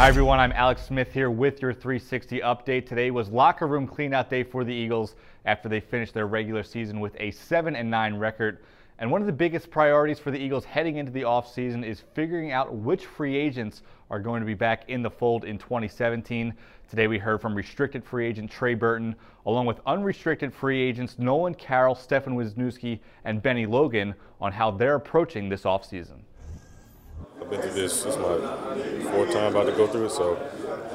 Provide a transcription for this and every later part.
Hi everyone, I'm Alex Smith here with your 360 update. Today was locker room cleanout day for the Eagles after they finished their regular season with a 7 and 9 record. And one of the biggest priorities for the Eagles heading into the offseason is figuring out which free agents are going to be back in the fold in 2017. Today we heard from restricted free agent Trey Burton, along with unrestricted free agents Nolan Carroll, Stefen Wisniewski, and Bennie Logan on how they're approaching this offseason. I've been through this. This is my fourth time about to go through it, so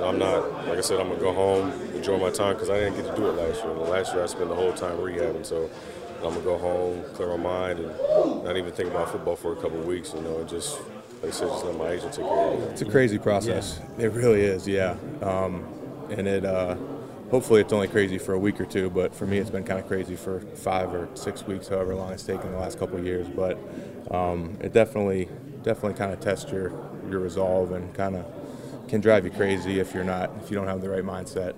I'm not, like I said, I'm going to go home, enjoy my time because I didn't get to do it last year. The last year I spent the whole time rehabbing, so I'm going to go home, clear my mind, and not even think about football for a couple of weeks, you know, and just, like I said, just let my agent take care of it. It's a crazy process. Yeah. It really is, yeah. Um, and it, uh, hopefully it's only crazy for a week or two, but for me it's been kind of crazy for five or six weeks, however long it's taken the last couple of years. But um, it definitely definitely kind of test your your resolve and kind of can drive you crazy if you're not if you don't have the right mindset.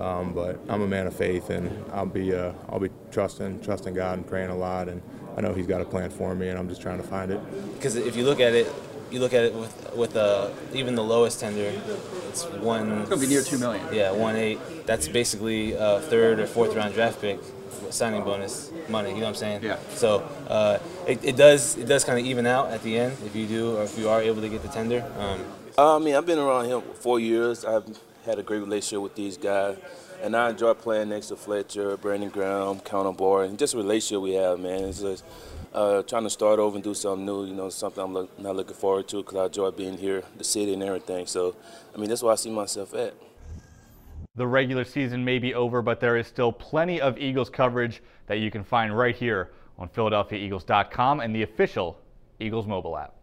Um, but I'm a man of faith, and I'll be uh, I'll be trusting trusting God and praying a lot, and I know He's got a plan for me, and I'm just trying to find it. Because if you look at it, you look at it with with uh, even the lowest tender, it's one. It's gonna be near two million. Yeah, one eight. That's basically a third or fourth round draft pick signing bonus money. You know what I'm saying? Yeah. So uh, it, it, does it does kind of even out at the end if you do or if you are able to get the tender. Um, uh, I mean, I've been around here for four years. I've had a great relationship with these guys, and I enjoy playing next to Fletcher, Brandon Graham, Connor Barwin, and just a relationship we have, man. It's just uh, trying to start over and do something new. You know, something I'm look, not looking forward to because I enjoy being here, the city, and everything. So, I mean, that's where I see myself at. The regular season may be over, but there is still plenty of Eagles coverage that you can find right here on PhiladelphiaEagles.com and the official Eagles mobile app.